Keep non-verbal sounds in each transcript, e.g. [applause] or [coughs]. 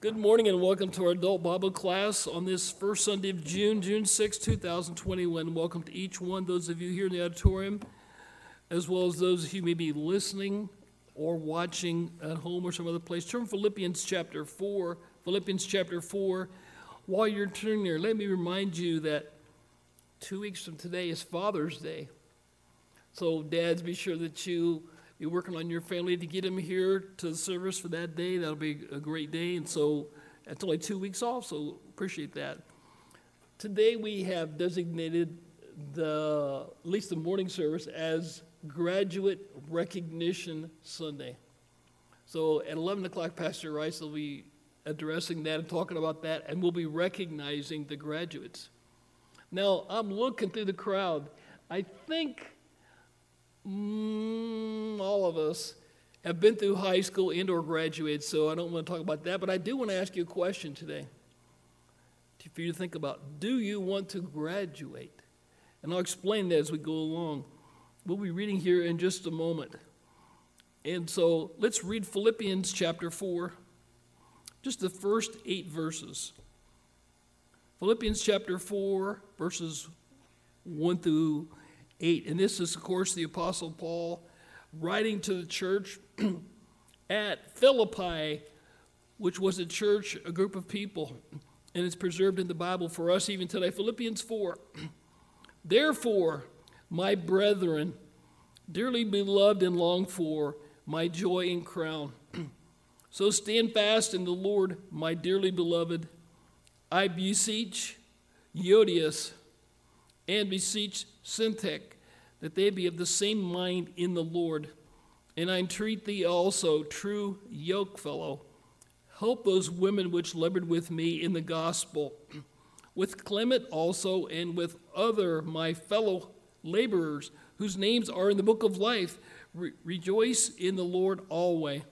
Good morning and welcome to our adult Bible class on this first Sunday of June, June 6, 2021. Welcome to each one, those of you here in the auditorium, as well as those of you who may be listening or watching at home or some other place. Turn Philippians chapter 4. Philippians chapter 4. While you're turning there, let me remind you that two weeks from today is Father's Day. So, dads, be sure that you be working on your family to get them here to the service for that day. That'll be a great day. And so that's only two weeks off, so appreciate that. Today we have designated the at least the morning service as Graduate Recognition Sunday. So at 11 o'clock, Pastor Rice will be addressing that and talking about that, and we'll be recognizing the graduates. Now, I'm looking through the crowd. I think mm, all of us have been through high school and or graduated, so I don't want to talk about that, but I do want to ask you a question today for you to think about. Do you want to graduate? And I'll explain that as we go along. We'll be reading here in just a moment. And so let's read Philippians chapter 4, just the first eight verses. Philippians chapter 4, verses 1 through 8. And this is, of course, the Apostle Paul writing to the church [clears throat] at Philippi, which was a church, a group of people, and it's preserved in the Bible for us even today. Philippians 4. [clears throat] Therefore, my brethren, dearly beloved and longed for, my joy and crown. [clears throat] so stand fast in the Lord, my dearly beloved. I beseech Euodias and beseech Syntyche that they be of the same mind in the Lord. And I entreat thee also, true yokefellow, help those women which labored with me in the gospel, with Clement also, and with other my fellow laborers, whose names are in the book of life. Re- rejoice in the Lord always.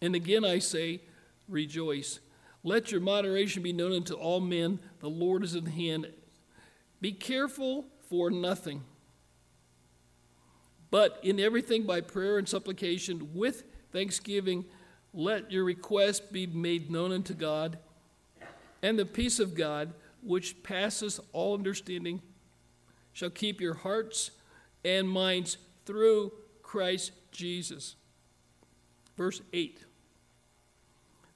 And again I say, rejoice. Let your moderation be known unto all men. The Lord is in hand. Be careful for nothing but in everything by prayer and supplication with thanksgiving, let your requests be made known unto God, and the peace of God, which passes all understanding, shall keep your hearts and minds through Christ Jesus. Verse 8.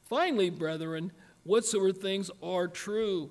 Finally, brethren, whatsoever things are true,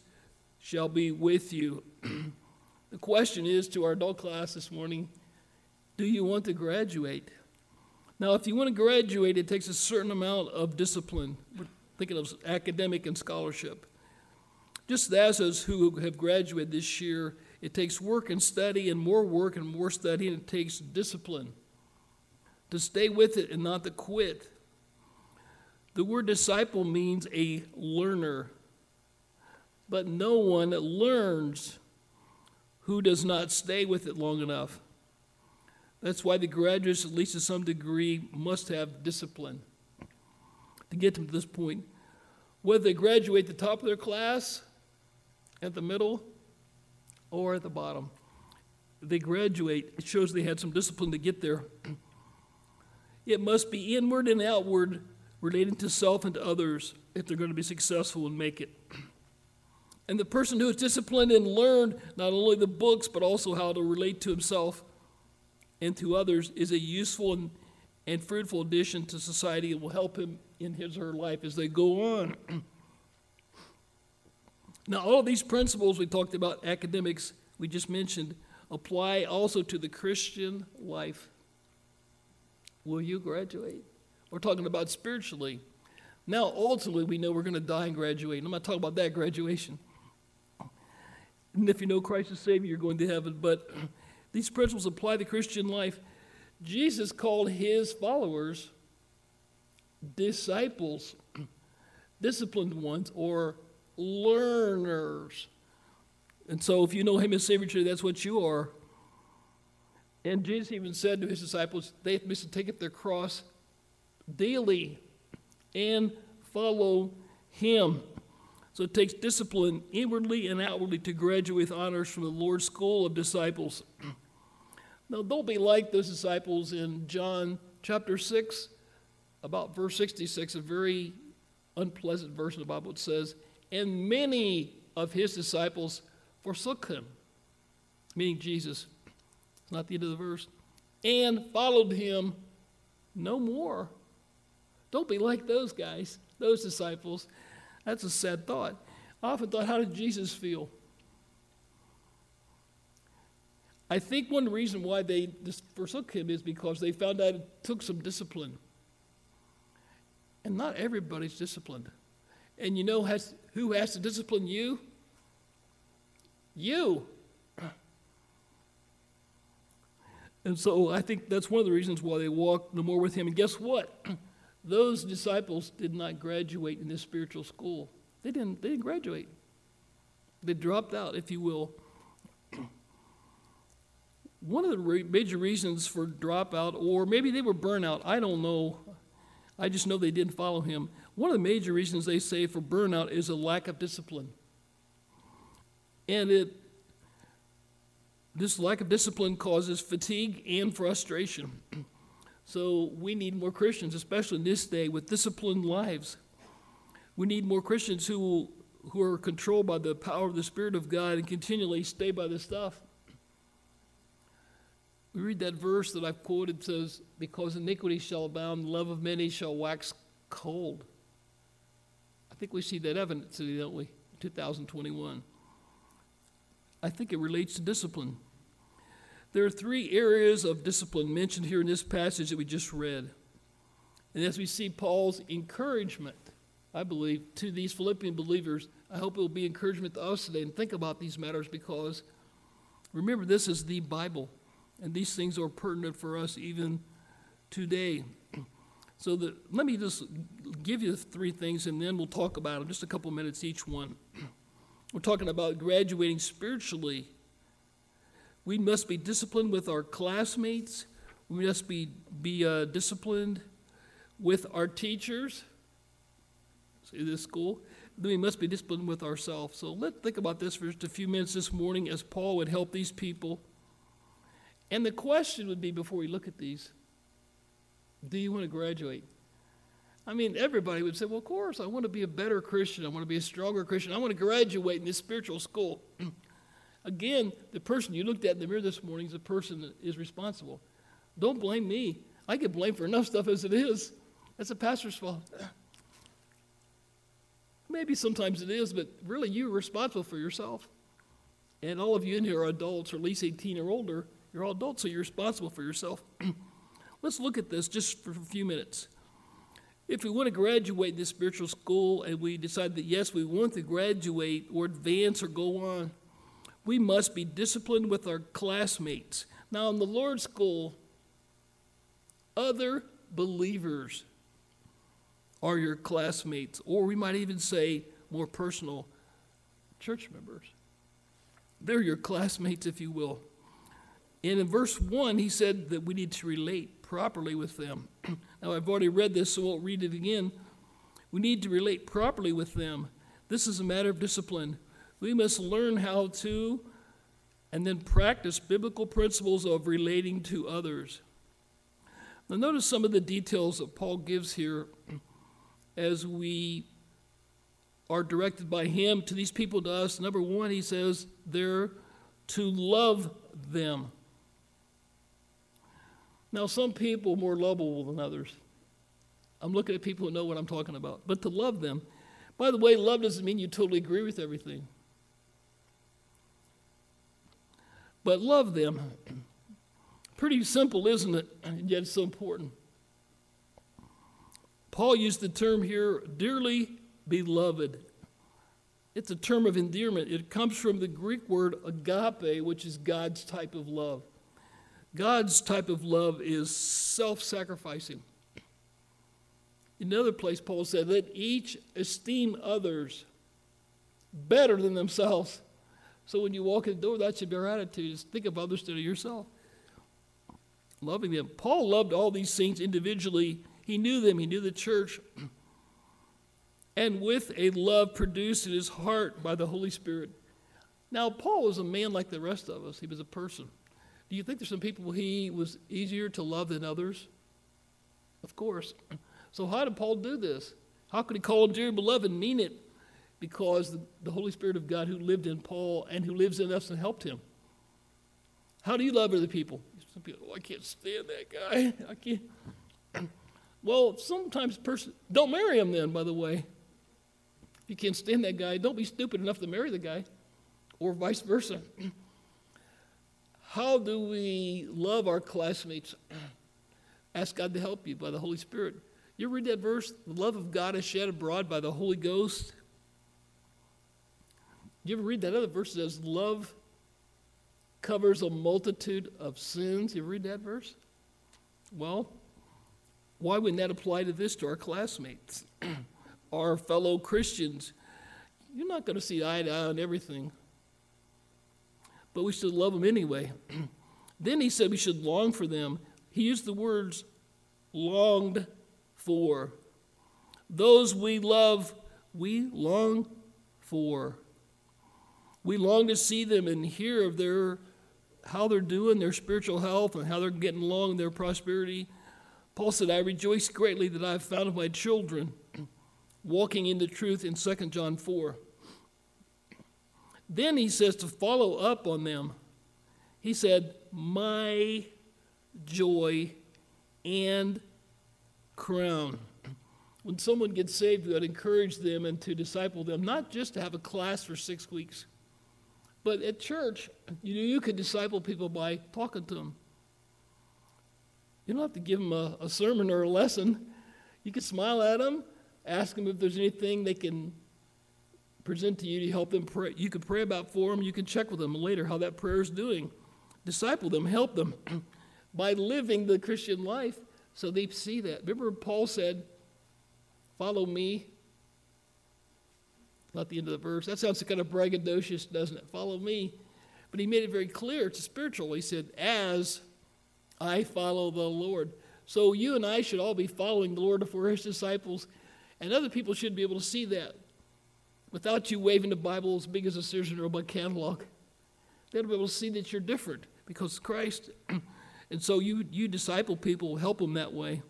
shall be with you. [clears throat] the question is to our adult class this morning do you want to graduate? Now, if you want to graduate, it takes a certain amount of discipline. We're thinking of academic and scholarship. Just as those who have graduated this year, it takes work and study, and more work and more study, and it takes discipline to stay with it and not to quit. The word disciple means a learner, but no one learns who does not stay with it long enough. That's why the graduates, at least to some degree, must have discipline to get them to this point. Whether they graduate at the top of their class, at the middle, or at the bottom, they graduate, it shows they had some discipline to get there. It must be inward and outward, relating to self and to others, if they're going to be successful and make it. And the person who is disciplined and learned not only the books, but also how to relate to himself and to others is a useful and, and fruitful addition to society and will help him in his or her life as they go on. [clears throat] now, all of these principles we talked about, academics, we just mentioned, apply also to the Christian life. Will you graduate? We're talking about spiritually. Now, ultimately, we know we're going to die and graduate. I'm not talking about that graduation. And if you know Christ as Savior, you're going to heaven. But [clears throat] these principles apply to Christian life. Jesus called his followers disciples. [clears throat] disciplined ones or learners. And so, if you know him as Savior today, that's what you are. And Jesus even said to his disciples, they must take up their cross daily and follow him. So it takes discipline inwardly and outwardly to graduate with honors from the Lord's school of disciples. [clears throat] now, don't be like those disciples in John chapter 6, about verse 66, a very unpleasant verse in the Bible. It says, And many of his disciples forsook him, meaning Jesus. It's not the end of the verse. And followed him no more. Don't be like those guys, those disciples. That's a sad thought. I often thought, how did Jesus feel? I think one reason why they forsook him is because they found out it took some discipline. And not everybody's disciplined. And you know has, who has to discipline you? You. And so I think that's one of the reasons why they walked no more with him. And guess what? [clears throat] Those disciples did not graduate in this spiritual school. They didn't, they didn't graduate. They dropped out, if you will. [clears throat] One of the re- major reasons for dropout, or maybe they were burnout, I don't know. I just know they didn't follow him. One of the major reasons they say for burnout is a lack of discipline. And it this lack of discipline causes fatigue and frustration. [clears throat] So we need more Christians, especially in this day, with disciplined lives. We need more Christians who, who are controlled by the power of the Spirit of God and continually stay by this stuff. We read that verse that I've quoted says, Because iniquity shall abound, love of many shall wax cold. I think we see that evidence today, don't we? 2021. I think it relates to discipline. There are three areas of discipline mentioned here in this passage that we just read. And as we see Paul's encouragement, I believe, to these Philippian believers, I hope it will be encouragement to us today and think about these matters because remember, this is the Bible, and these things are pertinent for us even today. So the, let me just give you three things and then we'll talk about them, just a couple minutes each one. We're talking about graduating spiritually we must be disciplined with our classmates. We must be, be uh, disciplined with our teachers. See this school? Then we must be disciplined with ourselves. So let's think about this for just a few minutes this morning as Paul would help these people. And the question would be before we look at these do you want to graduate? I mean, everybody would say, well, of course, I want to be a better Christian. I want to be a stronger Christian. I want to graduate in this spiritual school. [clears throat] Again, the person you looked at in the mirror this morning is the person that is responsible. Don't blame me. I get blamed for enough stuff as it is. That's a pastor's fault. Maybe sometimes it is, but really you're responsible for yourself. And all of you in here are adults, or at least 18 or older. You're all adults, so you're responsible for yourself. [clears throat] Let's look at this just for a few minutes. If we want to graduate this spiritual school and we decide that yes, we want to graduate or advance or go on, we must be disciplined with our classmates. Now, in the Lord's school, other believers are your classmates, or we might even say more personal church members. They're your classmates, if you will. And in verse 1, he said that we need to relate properly with them. [clears throat] now, I've already read this, so I won't read it again. We need to relate properly with them. This is a matter of discipline. We must learn how to and then practice biblical principles of relating to others. Now, notice some of the details that Paul gives here as we are directed by him to these people to us. Number one, he says they're to love them. Now, some people are more lovable than others. I'm looking at people who know what I'm talking about. But to love them, by the way, love doesn't mean you totally agree with everything. But love them. Pretty simple, isn't it? And yet it's so important. Paul used the term here, dearly beloved. It's a term of endearment. It comes from the Greek word agape, which is God's type of love. God's type of love is self sacrificing. In another place, Paul said, Let each esteem others better than themselves. So when you walk in the door, that should be our attitude. Is think of others instead of yourself. Loving them. Paul loved all these saints individually. He knew them, he knew the church. And with a love produced in his heart by the Holy Spirit. Now, Paul was a man like the rest of us. He was a person. Do you think there's some people he was easier to love than others? Of course. So, how did Paul do this? How could he call him dear beloved mean it? Because the, Holy Spirit of God who lived in Paul and who lives in us and helped him. How do you love other people? Some people, oh, I can't stand that guy. [laughs] I can't. [clears throat] Well, sometimes person don't marry him then, by the way. If you can't stand that guy, don't be stupid enough to marry the guy, or vice versa. [clears throat] How do we love our classmates? [clears throat] Ask God to help you by the Holy Spirit. You read that verse? The love of God is shed abroad by the Holy Ghost. You ever read that other verse that says, Love covers a multitude of sins? You ever read that verse? Well, why wouldn't that apply to this, to our classmates, [clears throat] our fellow Christians? You're not going to see eye to eye on everything, but we should love them anyway. [clears throat] then he said we should long for them. He used the words longed for. Those we love, we long for. We long to see them and hear of their how they're doing, their spiritual health, and how they're getting along their prosperity. Paul said, I rejoice greatly that I have found my children walking in the truth in 2 John 4. Then he says to follow up on them. He said, My joy and crown. When someone gets saved, we ought to encourage them and to disciple them, not just to have a class for six weeks, but at church, you know, you can disciple people by talking to them. You don't have to give them a, a sermon or a lesson. You can smile at them, ask them if there's anything they can present to you to help them pray. You can pray about for them. You can check with them later how that prayer is doing. Disciple them, help them [clears throat] by living the Christian life so they see that. Remember, Paul said, Follow me. Not the end of the verse. That sounds kind of braggadocious, doesn't it? Follow me. But he made it very clear. It's spiritual. He said, As I follow the Lord. So you and I should all be following the Lord we're his disciples. And other people should be able to see that without you waving the Bible as big as a Sears and Roebuck catalog. They'll be able to see that you're different because Christ. [clears throat] and so you, you disciple people, help them that way.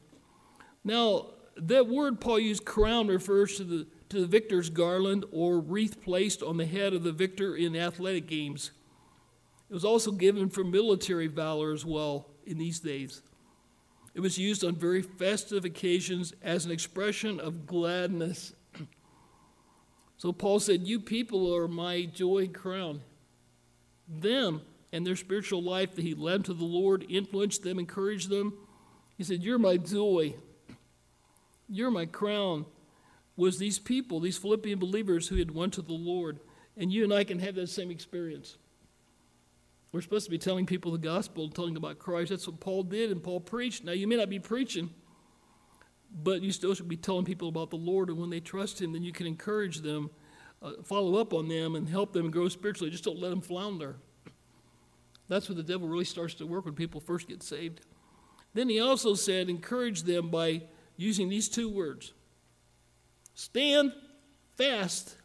Now, that word Paul used, crown, refers to the, to the victor's garland or wreath placed on the head of the victor in athletic games. It was also given for military valor as well in these days. It was used on very festive occasions as an expression of gladness. so Paul said, You people are my joy crown. Them and their spiritual life that he led to the Lord, influenced them, encouraged them. He said, You're my joy. You're my crown. Was these people, these Philippian believers who had went to the Lord. And you and I can have that same experience. We're supposed to be telling people the gospel, telling about Christ. That's what Paul did and Paul preached. Now, you may not be preaching, but you still should be telling people about the Lord. And when they trust Him, then you can encourage them, uh, follow up on them, and help them grow spiritually. Just don't let them flounder. That's where the devil really starts to work when people first get saved. Then he also said, encourage them by using these two words stand fast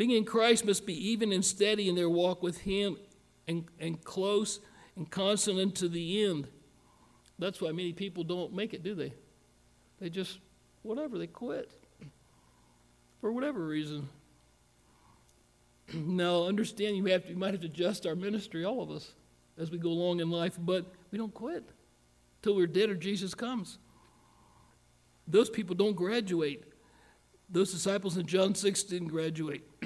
being in Christ must be even and steady in their walk with Him and, and close and constant unto the end. That's why many people don't make it, do they? They just, whatever, they quit for whatever reason. [clears throat] now, understand you, have to, you might have to adjust our ministry, all of us, as we go along in life, but we don't quit till we're dead or Jesus comes. Those people don't graduate. Those disciples in John 6 didn't graduate. [clears throat]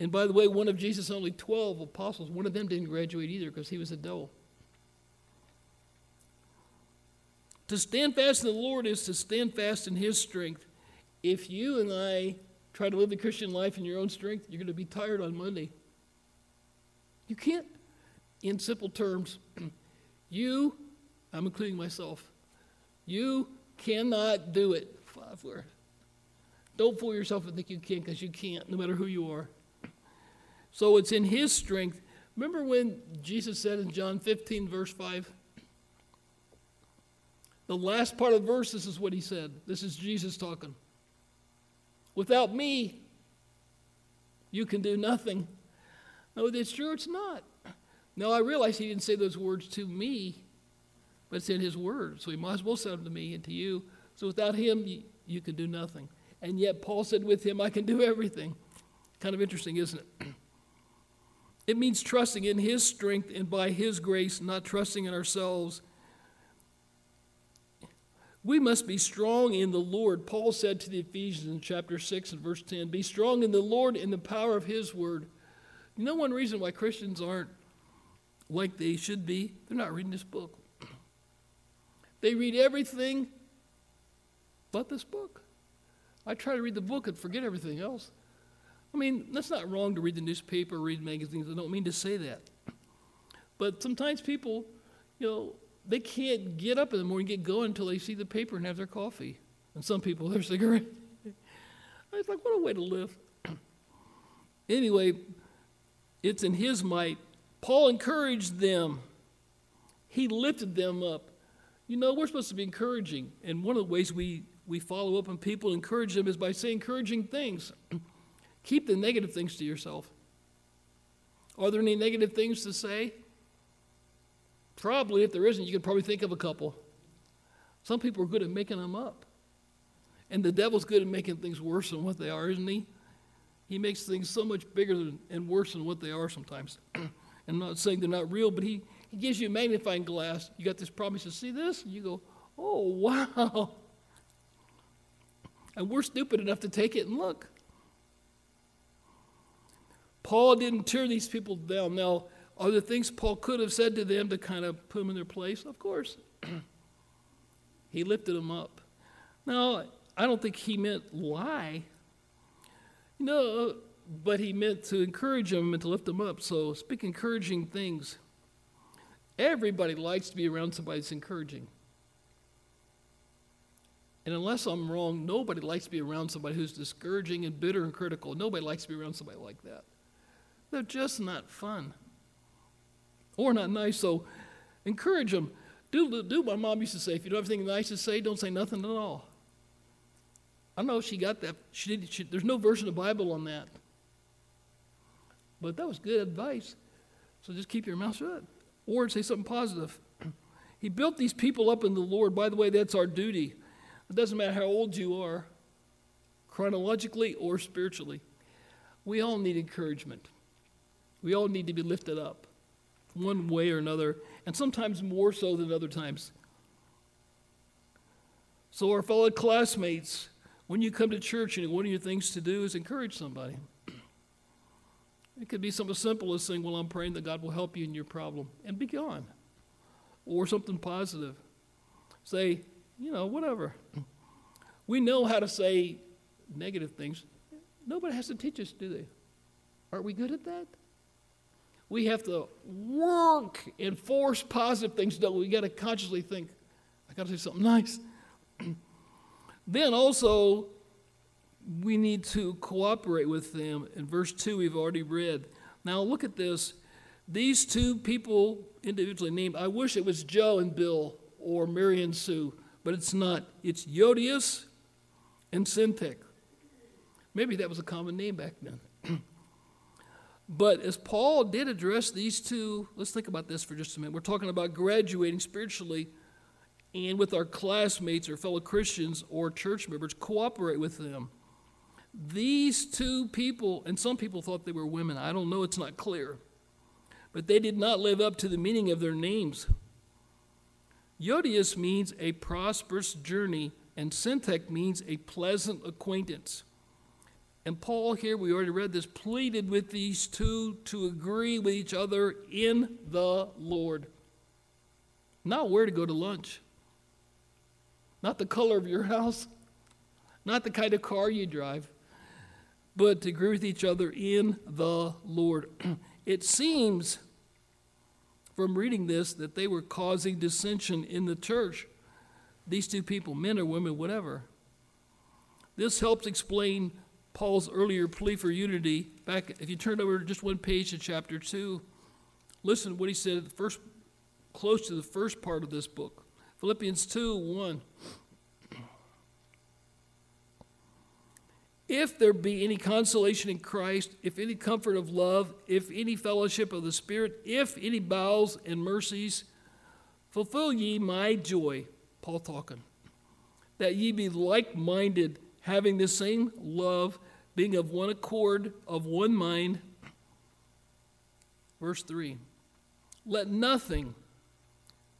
and by the way, one of Jesus' only 12 apostles, one of them didn't graduate either because he was a devil. To stand fast in the Lord is to stand fast in his strength. If you and I try to live the Christian life in your own strength, you're going to be tired on Monday. You can't, in simple terms, [clears throat] you, I'm including myself, You cannot do it. Five words. Don't fool yourself and think you can because you can't, no matter who you are. So it's in His strength. Remember when Jesus said in John 15, verse 5? The last part of the verse, this is what He said. This is Jesus talking. Without me, you can do nothing. No, it's true, it's not. Now, I realize He didn't say those words to me, but it's in His Word. So He might as well them to me and to you. So without Him, you, you can do nothing. And yet, Paul said, with Him, I can do everything. Kind of interesting, isn't it? [clears throat] It means trusting in His strength and by His grace, not trusting in ourselves. We must be strong in the Lord. Paul said to the Ephesians in chapter 6 and verse 10 Be strong in the Lord in the power of His word. You know one reason why Christians aren't like they should be? They're not reading this book. They read everything but this book. I try to read the book and forget everything else. I mean, that's not wrong to read the newspaper, read magazines. I don't mean to say that. But sometimes people, you know, they can't get up in the morning, get going until they see the paper and have their coffee. And some people, [laughs] their cigarette. I was like, what a way to live. [clears throat] anyway, it's in his might. Paul encouraged them, he lifted them up. You know, we're supposed to be encouraging. And one of the ways we, we follow up on people, encourage them, is by saying encouraging things. [clears throat] Keep the negative things to yourself. Are there any negative things to say? Probably, if there isn't, you could probably think of a couple. Some people are good at making them up. And the devil's good at making things worse than what they are, isn't he? He makes things so much bigger than, and worse than what they are sometimes. [clears throat] I'm not saying they're not real, but he, he gives you a magnifying glass. You got this problem. He says, See this? And you go, Oh, wow. And we're stupid enough to take it and look. Paul didn't tear these people down. Now, are there things Paul could have said to them to kind of put them in their place? Of course. [clears throat] he lifted them up. Now, I don't think he meant lie. You know, but he meant to encourage them and to lift them up. So speak encouraging things. Everybody likes to be around somebody that's encouraging. And unless I'm wrong, nobody likes to be around somebody who's discouraging and bitter and critical. Nobody likes to be around somebody like that. They're just not fun or not nice. So encourage them. Do, do what my mom used to say. If you don't have anything nice to say, don't say nothing at all. I don't know if she got that. She did, she, there's no verse in the Bible on that. But that was good advice. So just keep your mouth shut or say something positive. [clears throat] He built these people up in the Lord. By the way, that's our duty. It doesn't matter how old you are, chronologically or spiritually. We all need encouragement. We all need to be lifted up one way or another, and sometimes more so than other times. So, our fellow classmates, when you come to church and one of your things to do is encourage somebody. It could be something as simple as saying, Well, I'm praying that God will help you in your problem, and be gone. Or something positive. Say, you know, whatever. We know how to say negative things. Nobody has to teach us, do they? Are we good at that? We have to work and force positive things, don't we? We got to consciously think, I got to say something nice. [clears throat] then also, we need to cooperate with them. In verse 2, we've already read. Now, look at this. These two people individually named, I wish it was Joe and Bill or Mary and Sue, but it's not. It's Euodias and Syntyche. Maybe that was a common name back then. [clears throat] But as Paul did address these two, let's think about this for just a minute. We're talking about graduating spiritually and with our classmates or fellow Christians or church members, cooperate with them. These two people, and some people thought they were women, I don't know, it's not clear, but they did not live up to the meaning of their names. Euodias means a prosperous journey, and Syntyche means a pleasant acquaintance. And Paul, here, we already read this, pleaded with these two to agree with each other in the Lord. Not where to go to lunch, not the color of your [laughs] house, not the kind of car you drive, but to agree with each other in the Lord. [clears throat] it seems from reading this that they were causing dissension in the church. these two people, men or women, whatever. This helps explain Paul's earlier plea for unity. Back, if you turn over just one page to chapter 2, listen to what he said at the first, close to the first part of this book. Philippians 2 1. If there be any consolation in Christ, if any comfort of love, if any fellowship of the Spirit, if any bowels and mercies, fulfill ye my joy, Paul talking, that ye be like minded, having the same love, being of one accord, of one mind. Verse 3 Let nothing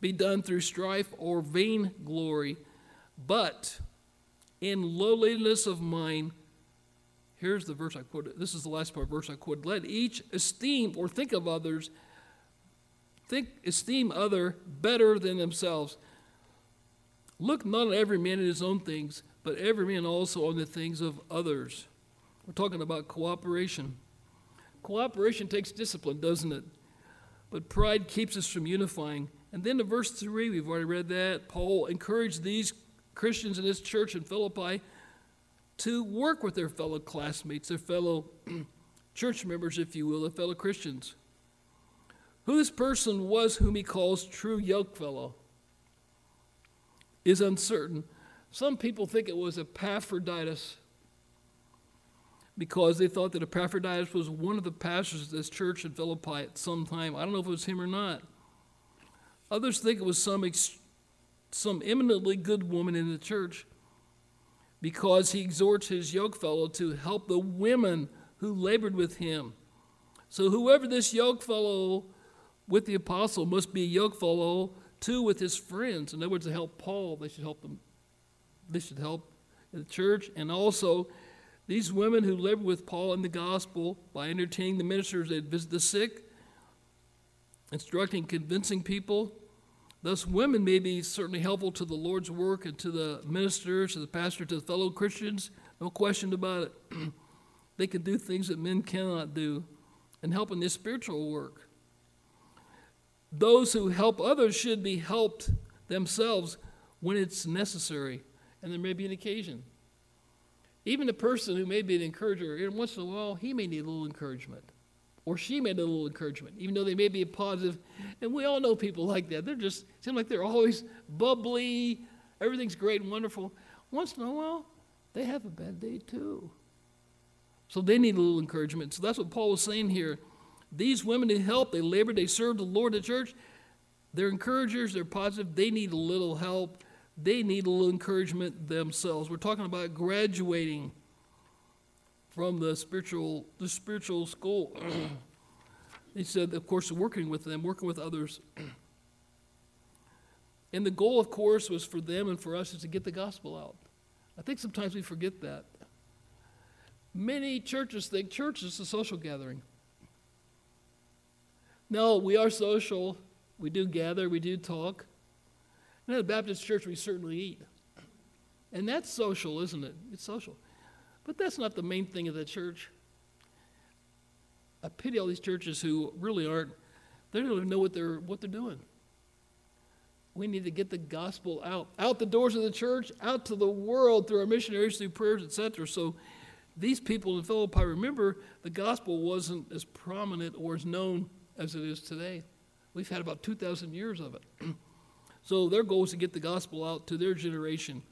be done through strife or vain glory, but in lowliness of mind Here's the verse I quoted. This is the last part of the verse I quoted. Let each esteem or think of others, think esteem other better than themselves. Look not on every man in his own things, but every man also on the things of others. We're talking about cooperation. Cooperation takes discipline, doesn't it? But pride keeps us from unifying. And then in verse 3, we've already read that. Paul encouraged these Christians in his church in Philippi to work with their fellow classmates, their fellow [clears throat] church members, if you will, their fellow Christians. Who this person was whom he calls true yokefellow is uncertain. Some people think it was Epaphroditus because they thought that Epaphroditus was one of the pastors of this church in Philippi at some time. I don't know if it was him or not. Others think it was some, ex- some eminently good woman in the church because he exhorts his yokefellow to help the women who labored with him. So, whoever this yokefellow with the apostle must be a yokefellow too with his friends. In other words, to help Paul, they should help them. They should help the church, and also these women who labored with Paul in the gospel by entertaining the ministers that visit the sick, instructing, convincing people, Thus, women may be certainly helpful to the Lord's work and to the ministers, to the pastor, to the fellow Christians. No question about it. [clears throat] they can do things that men cannot do and help in this spiritual work. Those who help others should be helped themselves when it's necessary, and there may be an occasion. Even a person who may be an encourager, once in a while, he may need a little encouragement or she made a little encouragement, even though they may be positive. And we all know people like that. They're just seem like they're always bubbly. Everything's great and wonderful. Once in a while, they have a bad day too. So they need a little encouragement. So that's what Paul was saying here. These women need help. They labor. They serve the Lord the church. They're encouragers. They're positive. They need a little help. They need a little encouragement themselves. We're talking about graduating from the spiritual the spiritual school. [clears throat] he said, of course, working with them, working with others. [clears throat] and the goal, of course, was for them and for us is to get the gospel out. I think sometimes we forget that. Many churches think church is a social gathering. No, we are social. We do gather, we do talk. And at a Baptist church, we certainly eat. And that's social, isn't it? It's social. But that's not the main thing of the church. I pity all these churches who really aren't, they don't even know what they're, what they're doing. We need to get the gospel out, out the doors of the church, out to the world through our missionaries, through prayers, etc. So these people in Philippi, remember, the gospel wasn't as prominent or as known as it is today. We've had about 2,000 years of it. [clears throat] so their goal is to get the gospel out to their generation.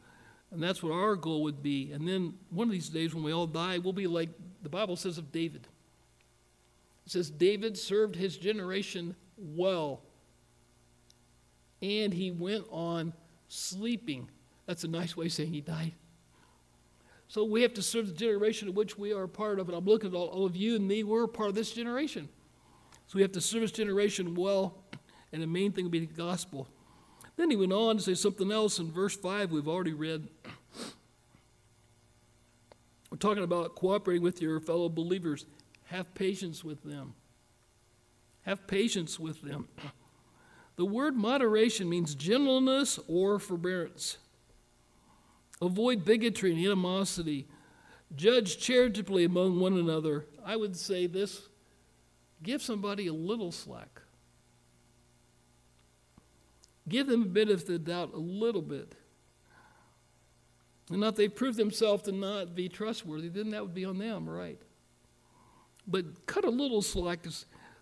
And that's what our goal would be. And then one of these days when we all die, we'll be like the Bible says of David. It says, David served his generation well, and he went on sleeping. That's a nice way of saying he died. So we have to serve the generation of which we are part of. And I'm looking at all, all of you and me, we're part of this generation. So we have to serve this generation well, and the main thing would be the gospel. Then he went on to say something else in verse 5 we've already read. We're talking about cooperating with your fellow believers. Have patience with them. Have patience with them. The word moderation means gentleness or forbearance. Avoid bigotry and animosity. Judge charitably among one another. I would say this give somebody a little slack. Give them a bit of the doubt a little bit. And if they prove themselves to not be trustworthy, then that would be on them, right? But cut a little slack.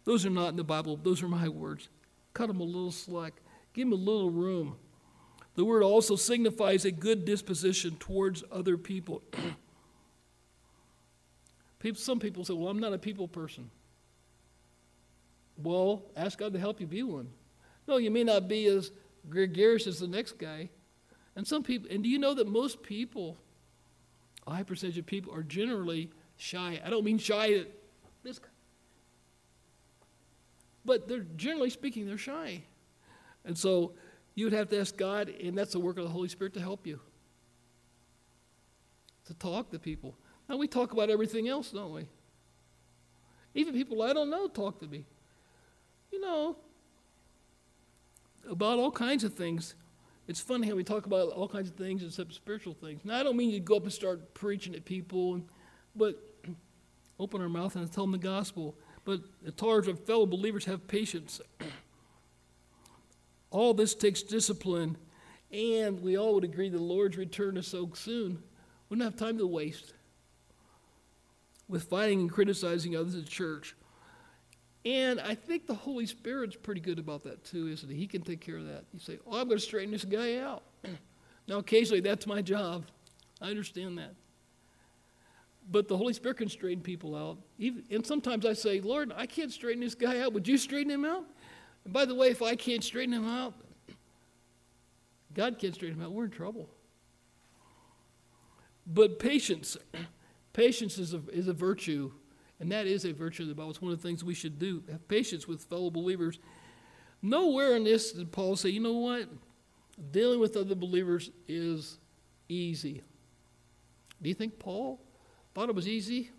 Those are not in the Bible, those are my words. Cut them a little slack. Give them a little room. The word also signifies a good disposition towards other people. [clears throat] people some people say, Well, I'm not a people person. Well, ask God to help you be one. No, you may not be as gregarious as the next guy. And some people, and do you know that most people, a high percentage of people, are generally shy? I don't mean shy at this. But they're generally speaking, they're shy. And so you would have to ask God, and that's the work of the Holy Spirit to help you. To talk to people. Now we talk about everything else, don't we? Even people I don't know talk to me. You know, about all kinds of things. It's funny how we talk about all kinds of things except spiritual things. Now, I don't mean you go up and start preaching at people, but [clears throat] open our mouth and tell them the gospel. But far as our fellow believers, have patience. [clears throat] all this takes discipline, and we all would agree the Lord's return is so soon. We don't have time to waste with fighting and criticizing others at church. And I think the Holy Spirit's pretty good about that too, isn't he? He can take care of that. You say, Oh, I'm going to straighten this guy out. [clears throat] now, occasionally that's my job. I understand that. But the Holy Spirit can straighten people out. And sometimes I say, Lord, I can't straighten this guy out. Would you straighten him out? And by the way, if I can't straighten him out, God can't straighten him out. We're in trouble. But patience, [clears throat] patience is a, is a virtue and that is a virtue of the Bible. It's one of the things we should do. Have patience with fellow believers. Nowhere in this did Paul say, you know what? Dealing with other believers is easy. Do you think Paul thought it was easy?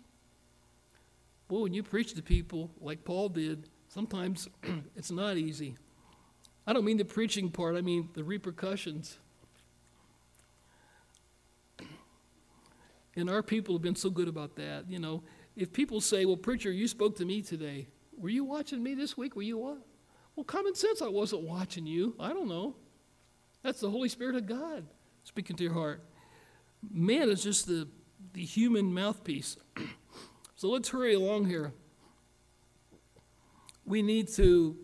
Well, when you preach to people like Paul did, sometimes [clears throat] it's not easy. I don't mean the preaching part, I mean the repercussions. [clears throat] And our people have been so good about that. You know, if people say, Well, preacher, you spoke to me today, were you watching me this week? Were you what? Well, common sense, I wasn't watching you. I don't know. That's the Holy Spirit of God speaking to your heart. Man is just the, the human mouthpiece. [clears throat] so let's hurry along here. We need to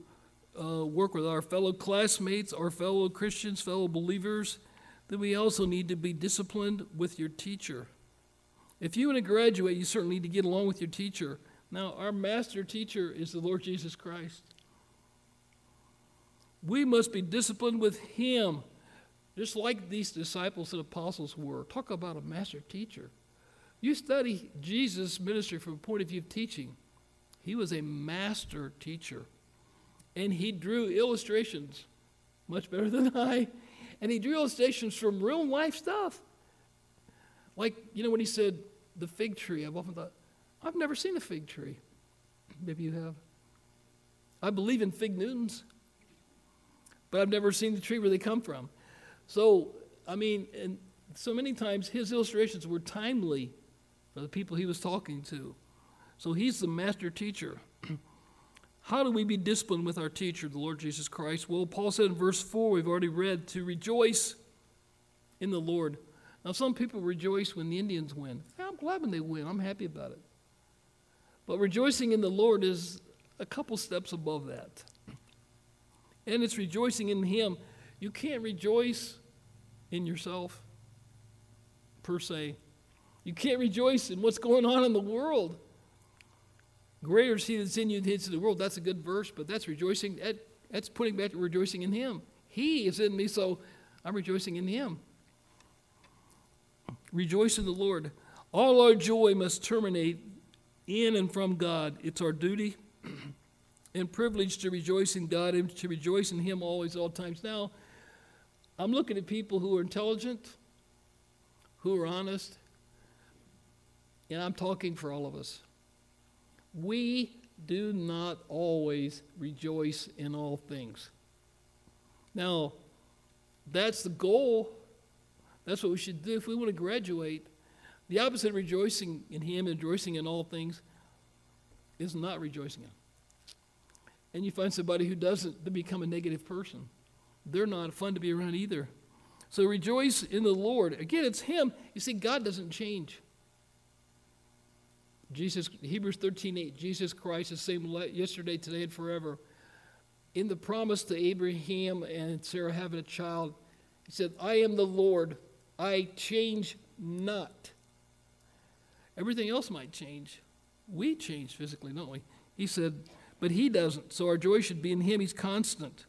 uh, work with our fellow classmates, our fellow Christians, fellow believers. Then we also need to be disciplined with your teacher. If you want to graduate, you certainly need to get along with your teacher. Now, our master teacher is the Lord Jesus Christ. We must be disciplined with him, just like these disciples and apostles were. Talk about a master teacher. You study Jesus' ministry from a point of view of teaching. He was a master teacher. And he drew illustrations, much better than [laughs] I. And he drew illustrations from real life stuff. Like, you know, when he said, the fig tree, I've often thought, I've never seen a fig tree. Maybe you have. I believe in fig Newtons, but I've never seen the tree where they come from. So, I mean, and so many times his illustrations were timely for the people he was talking to. So he's the master teacher. [clears throat] How do we be disciplined with our teacher, the Lord Jesus Christ? Well, Paul said in verse 4, we've already read, to rejoice in the Lord. Now, some people rejoice when the Indians win. Glad when they win. I'm happy about it. But rejoicing in the Lord is a couple steps above that. And it's rejoicing in Him. You can't rejoice in yourself, per se. You can't rejoice in what's going on in the world. Greater is He that's in you than in the world. That's a good verse, but that's rejoicing. That, that's putting back to rejoicing in Him. He is in me, so I'm rejoicing in Him. Rejoice in the Lord. All our joy must terminate in and from God. It's our duty [clears throat] and privilege to rejoice in God and to rejoice in Him always, all times. Now, I'm looking at people who are intelligent, who are honest, and I'm talking for all of us. We do not always rejoice in all things. Now, that's the goal that's what we should do if we want to graduate. The opposite of rejoicing in Him and rejoicing in all things is not rejoicing in. And you find somebody who doesn't, become a negative person. They're not fun to be around either. So rejoice in the Lord. Again, it's Him. You see, God doesn't change. Jesus, Hebrews 13, 8, Jesus Christ, the same yesterday, today, and forever. In the promise to Abraham and Sarah having a child, he said, I am the Lord, I change not. Everything else might change. We change physically, don't we? He said, but he doesn't. So our joy should be in him. He's constant.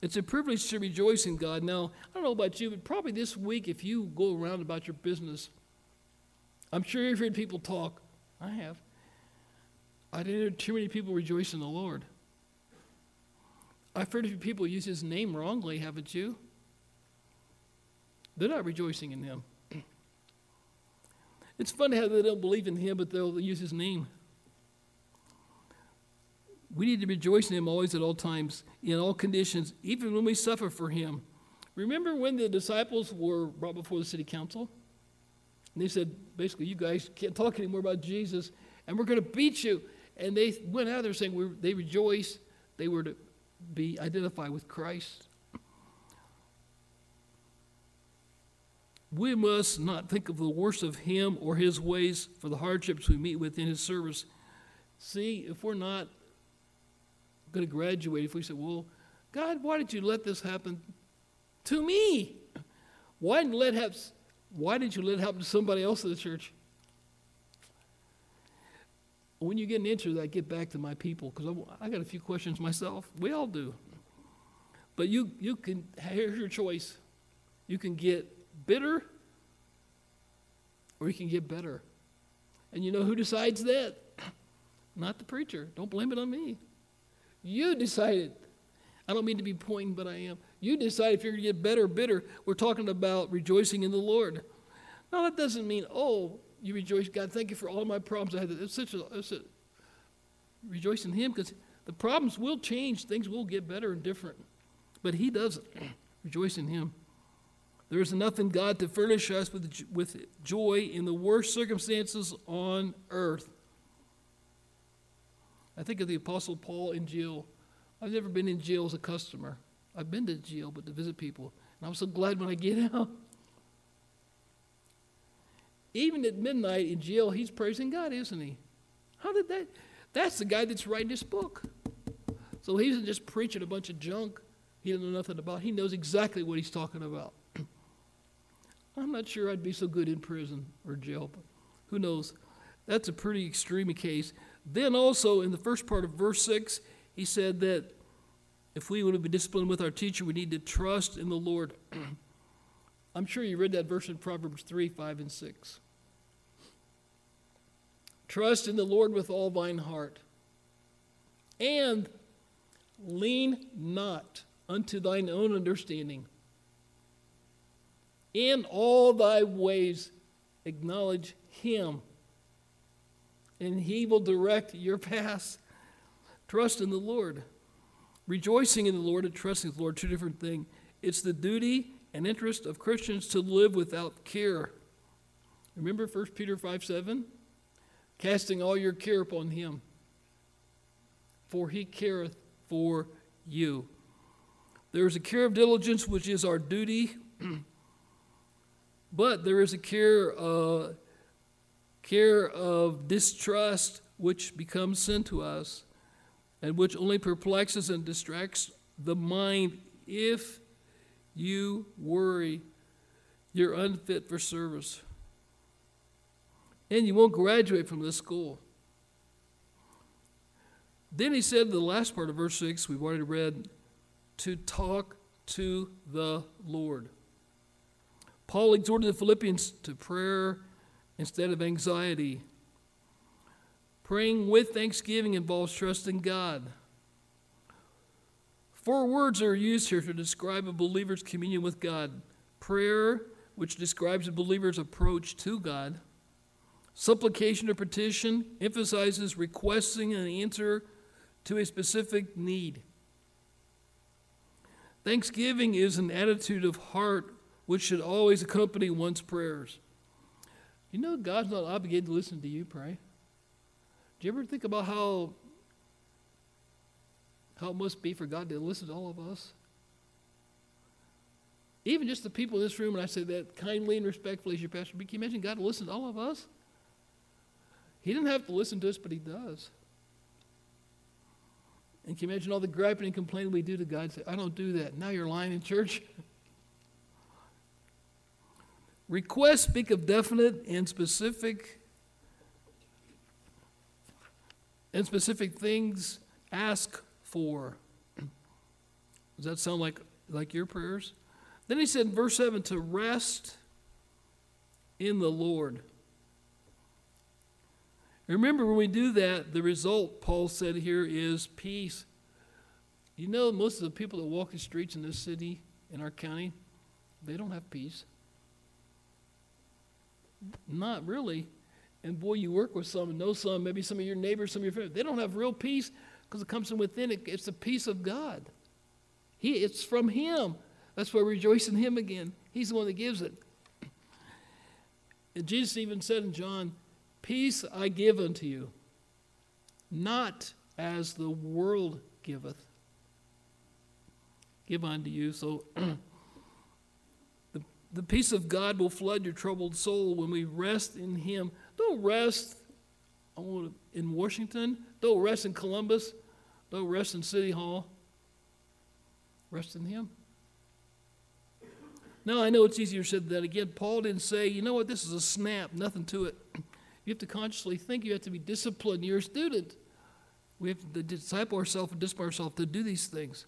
It's a privilege to rejoice in God. Now, I don't know about you, but probably this week, if you go around about your business, I'm sure you've heard people talk. I have. I didn't hear too many people rejoice in the Lord. I've heard a few people use his name wrongly, haven't you? They're not rejoicing in him. It's funny how they don't believe in him, but they'll use his name. We need to rejoice in him always at all times, in all conditions, even when we suffer for him. Remember when the disciples were brought before the city council? And they said, basically, you guys can't talk anymore about Jesus, and we're going to beat you. And they went out there saying they rejoiced. They were to be identified with Christ. We must not think of the worst of him or his ways for the hardships we meet with in his service. See, if we're not going to graduate, if we say, Well, God, why did you let this happen to me? Why didn't let happen, why did you let it happen to somebody else in the church? When you get an answer that, get back to my people because I, I got a few questions myself. We all do. But you, you can, here's your choice. You can get bitter or you can get better. And you know who decides that? [coughs] Not the preacher. Don't blame it on me. You decided. I don't mean to be pointing, but I am. You decide if you're going to get better or bitter. We're talking about rejoicing in the Lord. Now, that doesn't mean, oh, you rejoice, God, thank you for all my problems. I had it's such a, it's a rejoice in Him because the problems will change, things will get better and different. But He doesn't. [coughs] rejoice in Him. There is enough in God to furnish us with, with joy in the worst circumstances on earth. I think of the Apostle Paul in jail. I've never been in jail as a customer. I've been to jail, but to visit people. And I'm so glad when I get [laughs] out. Even at midnight in jail, he's praising God, isn't he? How did that? That's the guy that's writing this book. So he isn't just preaching a bunch of junk he doesn't know nothing about. He knows exactly what he's talking about. I'm not sure I'd be so good in prison or jail, but who knows? That's a pretty extreme case. Then also in the first part of verse 6, he said that if we want to be disciplined with our teacher, we need to trust in the Lord. [clears throat] I'm sure you read that verse in Proverbs 3, 5, and 6. Trust in the Lord with all thine heart, and lean not unto thine own understanding. In all thy ways acknowledge him, and he will direct your paths. Trust in the Lord. Rejoicing in the Lord and trusting the Lord, two different things. It's the duty and interest of Christians to live without care. Remember 1 Peter 5 7? Casting all your care upon him, for he careth for you. There is a care of diligence, which is our duty, [clears throat] but there is a care, uh, care of distrust, which becomes sin to us, and which only perplexes and distracts the mind if you worry, you're unfit for service. And you won't graduate from this school. Then he said, the last part of verse 6, we've already read, to talk to the Lord. Paul exhorted the Philippians to prayer instead of anxiety. Praying with thanksgiving involves trusting God. Four words are used here to describe a believer's communion with God prayer, which describes a believer's approach to God, supplication or petition emphasizes requesting an answer to a specific need. Thanksgiving is an attitude of heart which should always accompany one's prayers. You know, God's not obligated to listen to you pray. Do you ever think about how how it must be for God to listen to all of us. Even just the people in this room, and I say that kindly and respectfully as your pastor, but can you imagine God listen to all of us? He didn't have to listen to us, but He does. And can you imagine all the griping and complaining we do to God? Say, I don't do that. Now you're lying in church. [laughs] Requests speak of definite and specific and specific things ask for. Does that sound like, like your prayers? Then he said in verse 7 to rest in the Lord. Remember, when we do that, the result, Paul said here, is peace. You know, most of the people that walk the streets in this city, in our county, they don't have peace. Not really. And boy, you work with some and know some, maybe some of your neighbors, some of your friends, they don't have real peace because it comes from within. It, it's the peace of God. He, it's from Him. That's why rejoice in Him again. He's the one that gives it. And Jesus even said in John, Peace I give unto you, not as the world giveth. Give unto you. So [clears throat] the, peace of God will flood your troubled soul when we rest in Him. Don't rest in Washington. Don't rest in Columbus. Don't rest in City Hall. Rest in Him. Now, I know it's easier said than again. Paul didn't say, you know what, this is a snap, nothing to it. [clears throat] You have to consciously think, you have to be disciplined. You're a student. We have to disciple ourselves and discipline ourselves to do these things.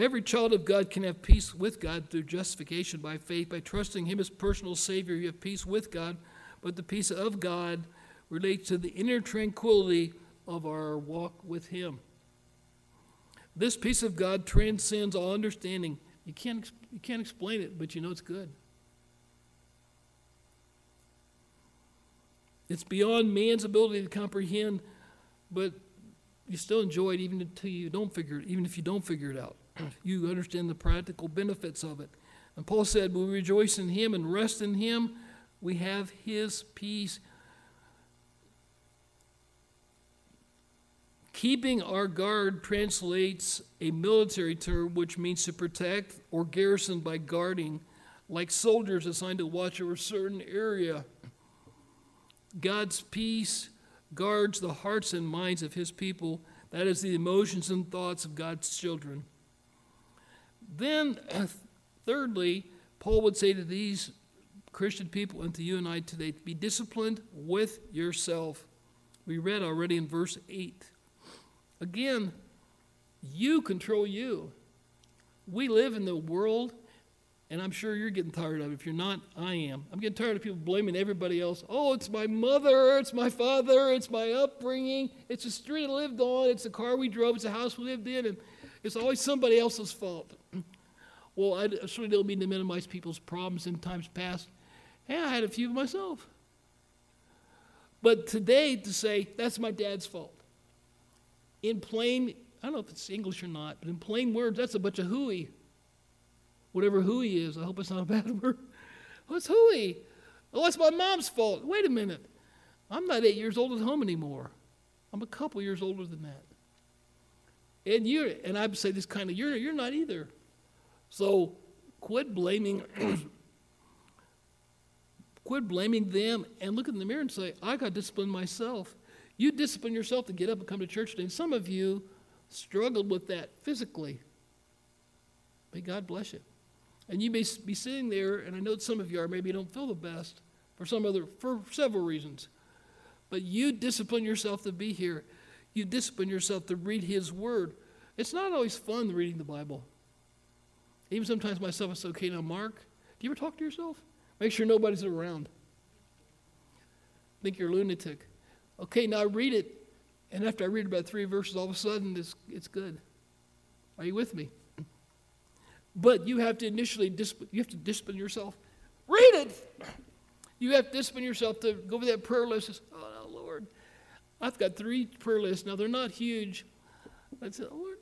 Every child of God can have peace with God through justification by faith. By trusting Him as personal Savior, you have peace with God, but the peace of God relates to the inner tranquility of our walk with Him. This peace of God transcends all understanding. You can't, you can't explain it, but you know it's good. It's beyond man's ability to comprehend, but you still enjoy it even until you don't figure it, even if you don't figure it out. You understand the practical benefits of it. And Paul said, we rejoice in him and rest in him. We have his peace. Keeping our guard translates a military term which means to protect or garrison by guarding, like soldiers assigned to watch over a certain area. God's peace guards the hearts and minds of his people. That is the emotions and thoughts of God's children. Then, [clears throat] thirdly, Paul would say to these Christian people and to you and I today be disciplined with yourself. We read already in verse 8. Again, you control you. We live in the world and I'm sure you're getting tired of it. If you're not, I am. I'm getting tired of people blaming everybody else. Oh, it's my mother, it's my father, it's my upbringing, it's the street I lived on, it's the car we drove, it's the house we lived in, and it's always somebody else's fault. Well, I certainly don't mean to minimize people's problems in times past. Hey, I had a few myself. But today, to say, that's my dad's fault. In plain, I don't know if it's English or not, but in plain words, that's a bunch of hooey whatever hooey is. I hope it's not a [laughs] bad word. What's hooey? Oh, it's my mom's fault. Wait a minute. I'm not eight years old at home anymore. I'm a couple years older than that. And you and I'd say this kind of you're you're not either. So quit blaming [clears throat] quit blaming them and look in the mirror and say, I got disciplined myself. You discipline yourself to get up and come to church today. And some of you struggled with that physically. May God bless you. And you may be sitting there, and I know some of you are, maybe you don't feel the best for some other, for several reasons. But you discipline yourself to be here. You discipline yourself to read His Word. It's not always fun reading the Bible. Even sometimes myself, I say, okay, now, Mark, do you ever talk to yourself? Make sure nobody's around. Think you're a lunatic. Okay, now read it. And after I read about three verses, all of a sudden it's, it's good. Are you with me? But you have to initially you have to discipline yourself. Read it. You have to discipline yourself to go over that prayer list. oh, no, Lord, I've got three prayer lists. Now, they're not huge. I said, oh, Lord,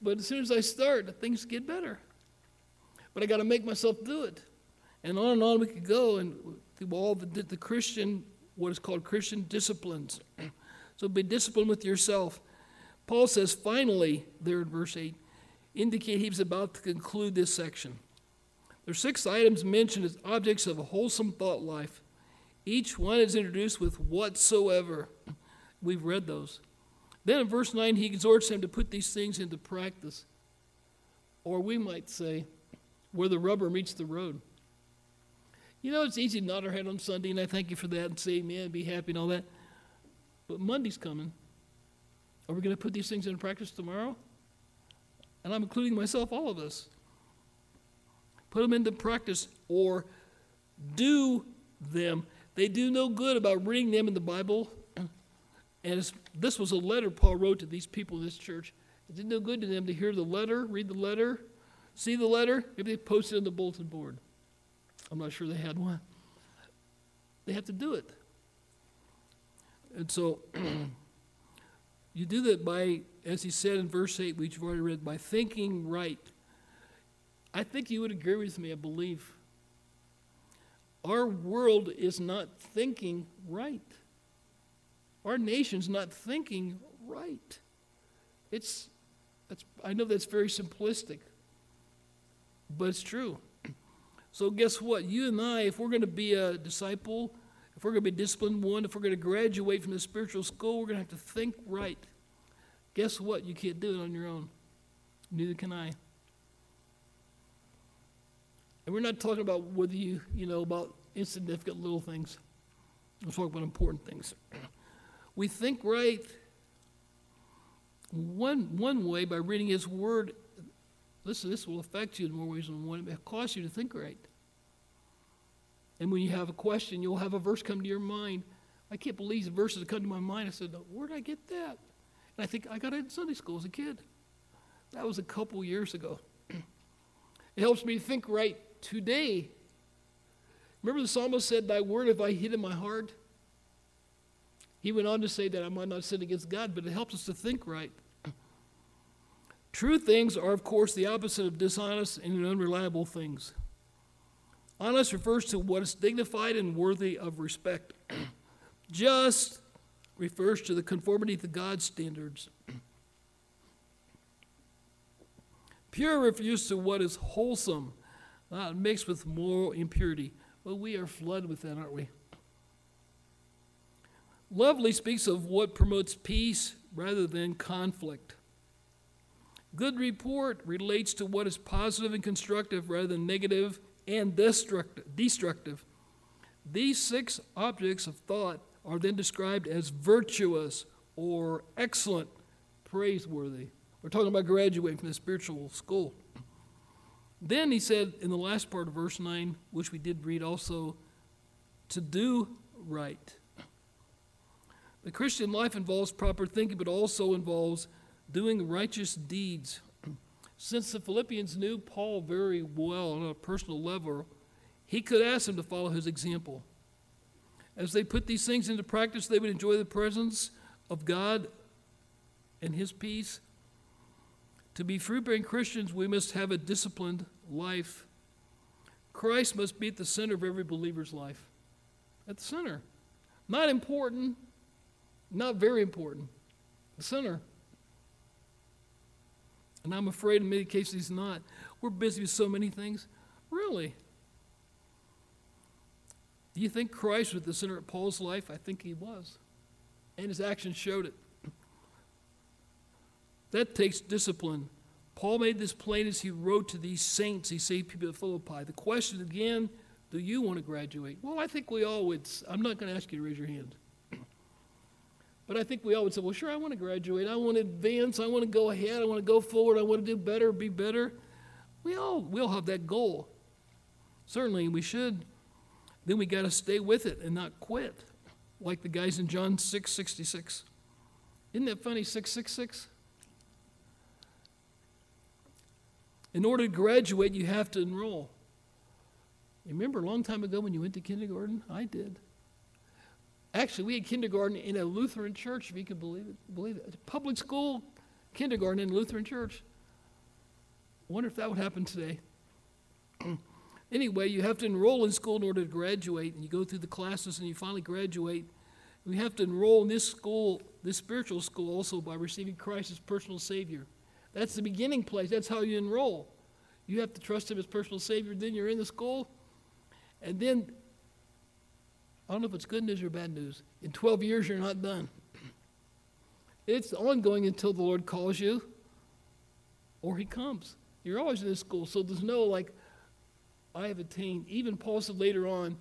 but as soon as I start, things get better. But I got to make myself do it. And on and on we could go and through all the, the Christian, what is called Christian disciplines. [clears throat] so be disciplined with yourself. Paul says, finally, there in verse 8, indicate he was about to conclude this section. There are six items mentioned as objects of a wholesome thought life. Each one is introduced with whatsoever. [clears throat] We've read those. Then in verse 9, he exhorts them to put these things into practice. Or we might say, where the rubber meets the road. You know, it's easy to nod our head on Sunday, and I thank you for that and say amen, and be happy and all that. But Monday's coming. Are we going to put these things into practice tomorrow? And I'm including myself, all of us. Put them into practice or do them. They do no good about reading them in the Bible. [clears throat] And this was a letter Paul wrote to these people in this church. It did no good to them to hear the letter, read the letter, see the letter. Maybe they posted on the bulletin board. I'm not sure they had one. They have to do it. And so [clears throat] you do that by, as he said in verse 8, which you've already read, by thinking right. I think you would agree with me, I believe. Our world is not thinking right. Our nation's not thinking right. It's, I know that's very simplistic, but it's true. So, guess what? You and I, if we're going to be a disciple, if we're going to be disciplined one, if we're going to graduate from the spiritual school, we're going to have to think right. Guess what? You can't do it on your own. Neither can I. And we're not talking about whether you, you know, about insignificant little things. We're talking about important things. We think right one, one way by reading His Word. Listen, this will affect you in more ways than one. It will cause you to think right. And when you have a question, you'll have a verse come to your mind. I can't believe the verses that come to my mind. I said, Where did I get that? And I think I got it in Sunday school as a kid. That was a couple years ago. [clears throat] it helps me think right today. Remember the psalmist said, Thy word have I hid in my heart? He went on to say that I might not sin against God, but it helps us to think right. True things are, of course, the opposite of dishonest and unreliable things. Honest refers to what is dignified and worthy of respect. [clears throat] Just refers to the conformity to God's standards. [clears throat] Pure refers to what is wholesome, not mixed with moral impurity. Well, we are flooded with that, aren't we? Lovely speaks of what promotes peace rather than conflict. Good report relates to what is positive and constructive rather than negative and destructive. These six objects of thought are then described as virtuous or excellent, praiseworthy. We're talking about graduating from the spiritual school. Then he said in the last part of verse 9, which we did read also, to do right. The Christian life involves proper thinking, but also involves doing righteous deeds. Since the Philippians knew Paul very well on a personal level, he could ask them to follow his example. As they put these things into practice, they would enjoy the presence of God and his peace. To be fruit bearing Christians, we must have a disciplined life. Christ must be at the center of every believer's life. At the center. Not important, not very important. The center. And I'm afraid in many cases he's not. We're busy with so many things. Really? Do you think Christ was the center of Paul's life? I think he was. And his actions showed it. That takes discipline. Paul made this plain as he wrote to these saints, he saved people at Philippi. The question again, do you want to graduate? Well, I think we all would. I'm not going to ask you to raise your hand. But I think we all would say, well, sure, I want to graduate. I want to advance. I want to go ahead. I want to go forward. I want to do better, be better. We all, we all have that goal. Certainly, we should. Then we got to stay with it and not quit, like the guys in John 6 66. Isn't that funny, 666? In order to graduate, you have to enroll. Remember a long time ago when you went to kindergarten? I did. Actually, we had kindergarten in a Lutheran church, if you can believe it. Believe it. Public school kindergarten in a Lutheran church. Wonder if that would happen today. [clears throat] anyway, you have to enroll in school in order to graduate, and you go through the classes and you finally graduate. We have to enroll in this school, this spiritual school, also by receiving Christ as personal Savior. That's the beginning place. That's how you enroll. You have to trust Him as personal Savior. Then you're in the school. And then, I don't know if it's good news or bad news. In 12 years, you're not done. [clears throat] It's ongoing until the Lord calls you or He comes. You're always in this school. So there's no like, I have attained. Even Paul said later on,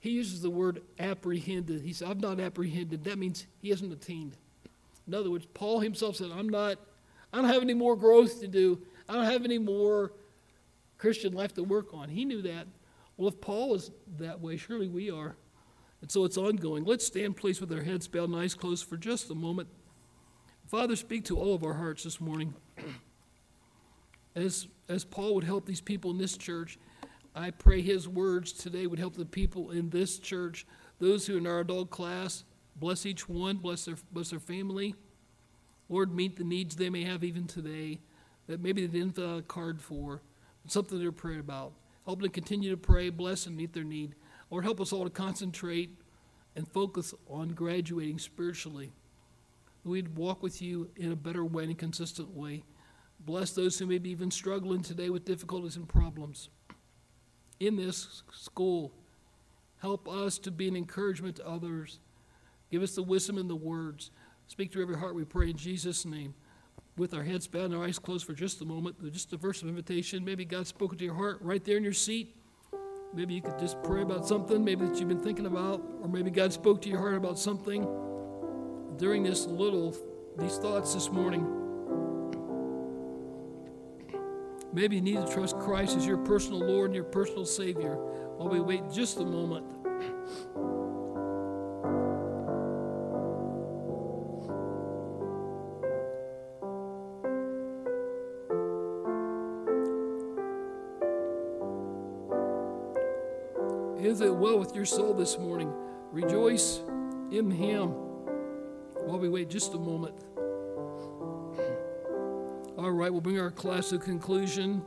he uses the word apprehended. He said, I've not apprehended. That means he hasn't attained. In other words, Paul himself said, I'm not, I don't have any more growth to do. I don't have any more Christian life to work on. He knew that. Well, if Paul was that way, surely we are. And so it's ongoing. Let's stand, please, with our heads bowed and eyes closed for just a moment. Father, speak to all of our hearts this morning. As, as Paul would help these people in this church, I pray his words today would help the people in this church, those who are in our adult class. Bless each one, bless their, bless their family. Lord, meet the needs they may have even today that maybe they didn't fill out a card for, something they're praying about. Help them continue to pray, bless, and meet their need. Lord, help us all to concentrate and focus on graduating spiritually. We'd walk with you in a better way and consistent way. Bless those who may be even struggling today with difficulties and problems. In this school, help us to be an encouragement to others. Give us the wisdom and the words. Speak to every heart, we pray in Jesus' name. With our heads bowed and our eyes closed for just a moment, just a verse of invitation. Maybe God spoke to your heart right there in your seat. Maybe you could just pray about something, maybe that you've been thinking about, or maybe God spoke to your heart about something during this little, these thoughts this morning. Maybe you need to trust Christ as your personal Lord and your personal Savior. While we wait just a moment. With your soul this morning? Rejoice in Him while we wait just a moment. All right, we'll bring our class to conclusion.